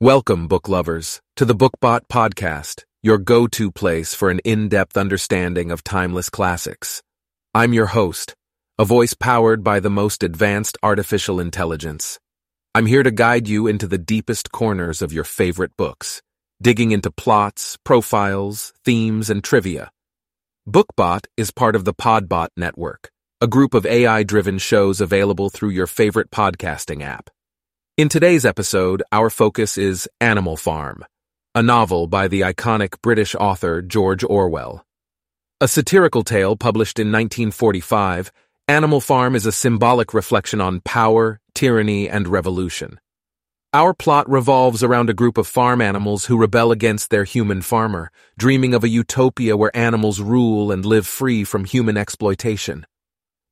Welcome, book lovers, to the BookBot podcast, your go-to place for an in-depth understanding of timeless classics. I'm your host, a voice powered by the most advanced artificial intelligence. I'm here to guide you into the deepest corners of your favorite books, digging into plots, profiles, themes, and trivia. BookBot is part of the Podbot network, a group of AI-driven shows available through your favorite podcasting app. In today's episode, our focus is Animal Farm, a novel by the iconic British author George Orwell. A satirical tale published in 1945, Animal Farm is a symbolic reflection on power, tyranny, and revolution. Our plot revolves around a group of farm animals who rebel against their human farmer, dreaming of a utopia where animals rule and live free from human exploitation.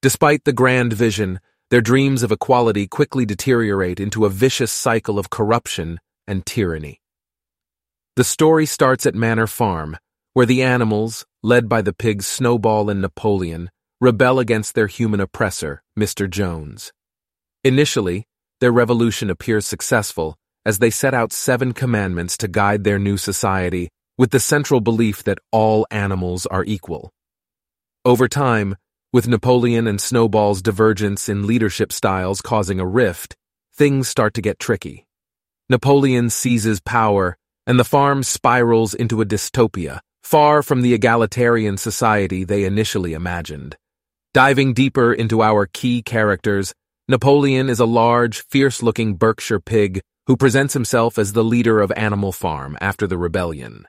Despite the grand vision, their dreams of equality quickly deteriorate into a vicious cycle of corruption and tyranny. The story starts at Manor Farm, where the animals, led by the pigs Snowball and Napoleon, rebel against their human oppressor, Mr. Jones. Initially, their revolution appears successful as they set out seven commandments to guide their new society with the central belief that all animals are equal. Over time, with Napoleon and Snowball's divergence in leadership styles causing a rift, things start to get tricky. Napoleon seizes power, and the farm spirals into a dystopia, far from the egalitarian society they initially imagined. Diving deeper into our key characters, Napoleon is a large, fierce-looking Berkshire pig who presents himself as the leader of Animal Farm after the rebellion.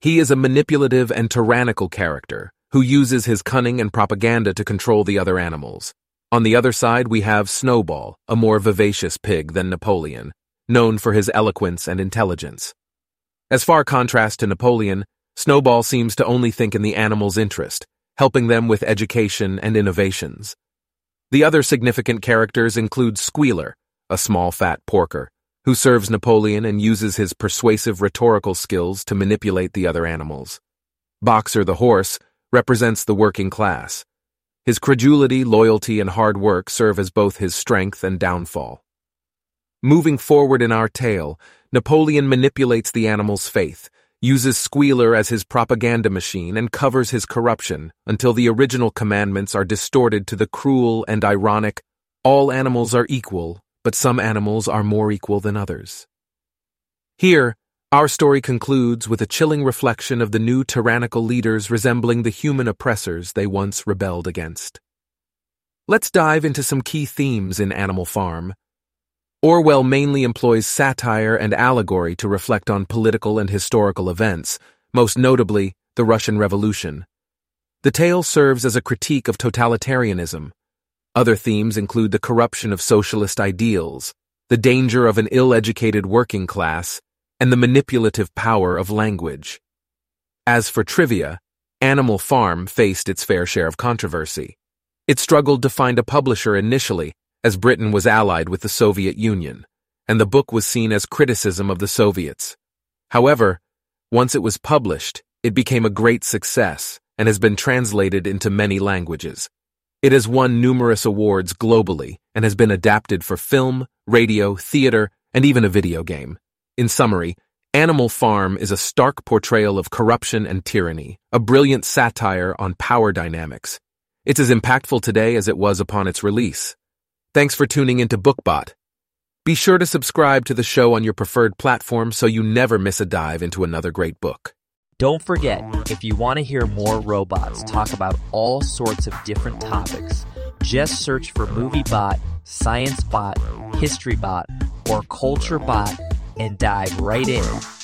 He is a manipulative and tyrannical character who uses his cunning and propaganda to control the other animals. On the other side, we have Snowball, a more vivacious pig than Napoleon, known for his eloquence and intelligence. As far contrast to Napoleon, Snowball seems to only think in the animal's interest, helping them with education and innovations. The other significant characters include Squealer, a small fat porker, who serves Napoleon and uses his persuasive rhetorical skills to manipulate the other animals. Boxer the horse represents the working class. His credulity, loyalty, and hard work serve as both his strength and downfall. Moving forward in our tale, Napoleon manipulates the animal's faith, uses Squealer as his propaganda machine, and covers his corruption until the original commandments are distorted to the cruel and ironic, all animals are equal, but some animals are more equal than others. Here, our story concludes with a chilling reflection of the new tyrannical leaders resembling the human oppressors they once rebelled against. Let's dive into some key themes in Animal Farm. Orwell mainly employs satire and allegory to reflect on political and historical events, most notably the Russian Revolution. The tale serves as a critique of totalitarianism. Other themes include the corruption of socialist ideals, the danger of an ill-educated working class, and the manipulative power of language. As for trivia, Animal Farm faced its fair share of controversy. It struggled to find a publisher initially, as Britain was allied with the Soviet Union, and the book was seen as criticism of the Soviets. However, once it was published, it became a great success and has been translated into many languages. It has won numerous awards globally and has been adapted for film, radio, theater, and even a video game. In summary, Animal Farm is a stark portrayal of corruption and tyranny, a brilliant satire on power dynamics. It's as impactful today as it was upon its release. Thanks for tuning into BookBot. Be sure to subscribe to the show on your preferred platform so you never miss a dive into another great book. Don't forget, if you want to hear more robots talk about all sorts of different topics, just search for MovieBot, ScienceBot, HistoryBot, or CultureBot and dive right in.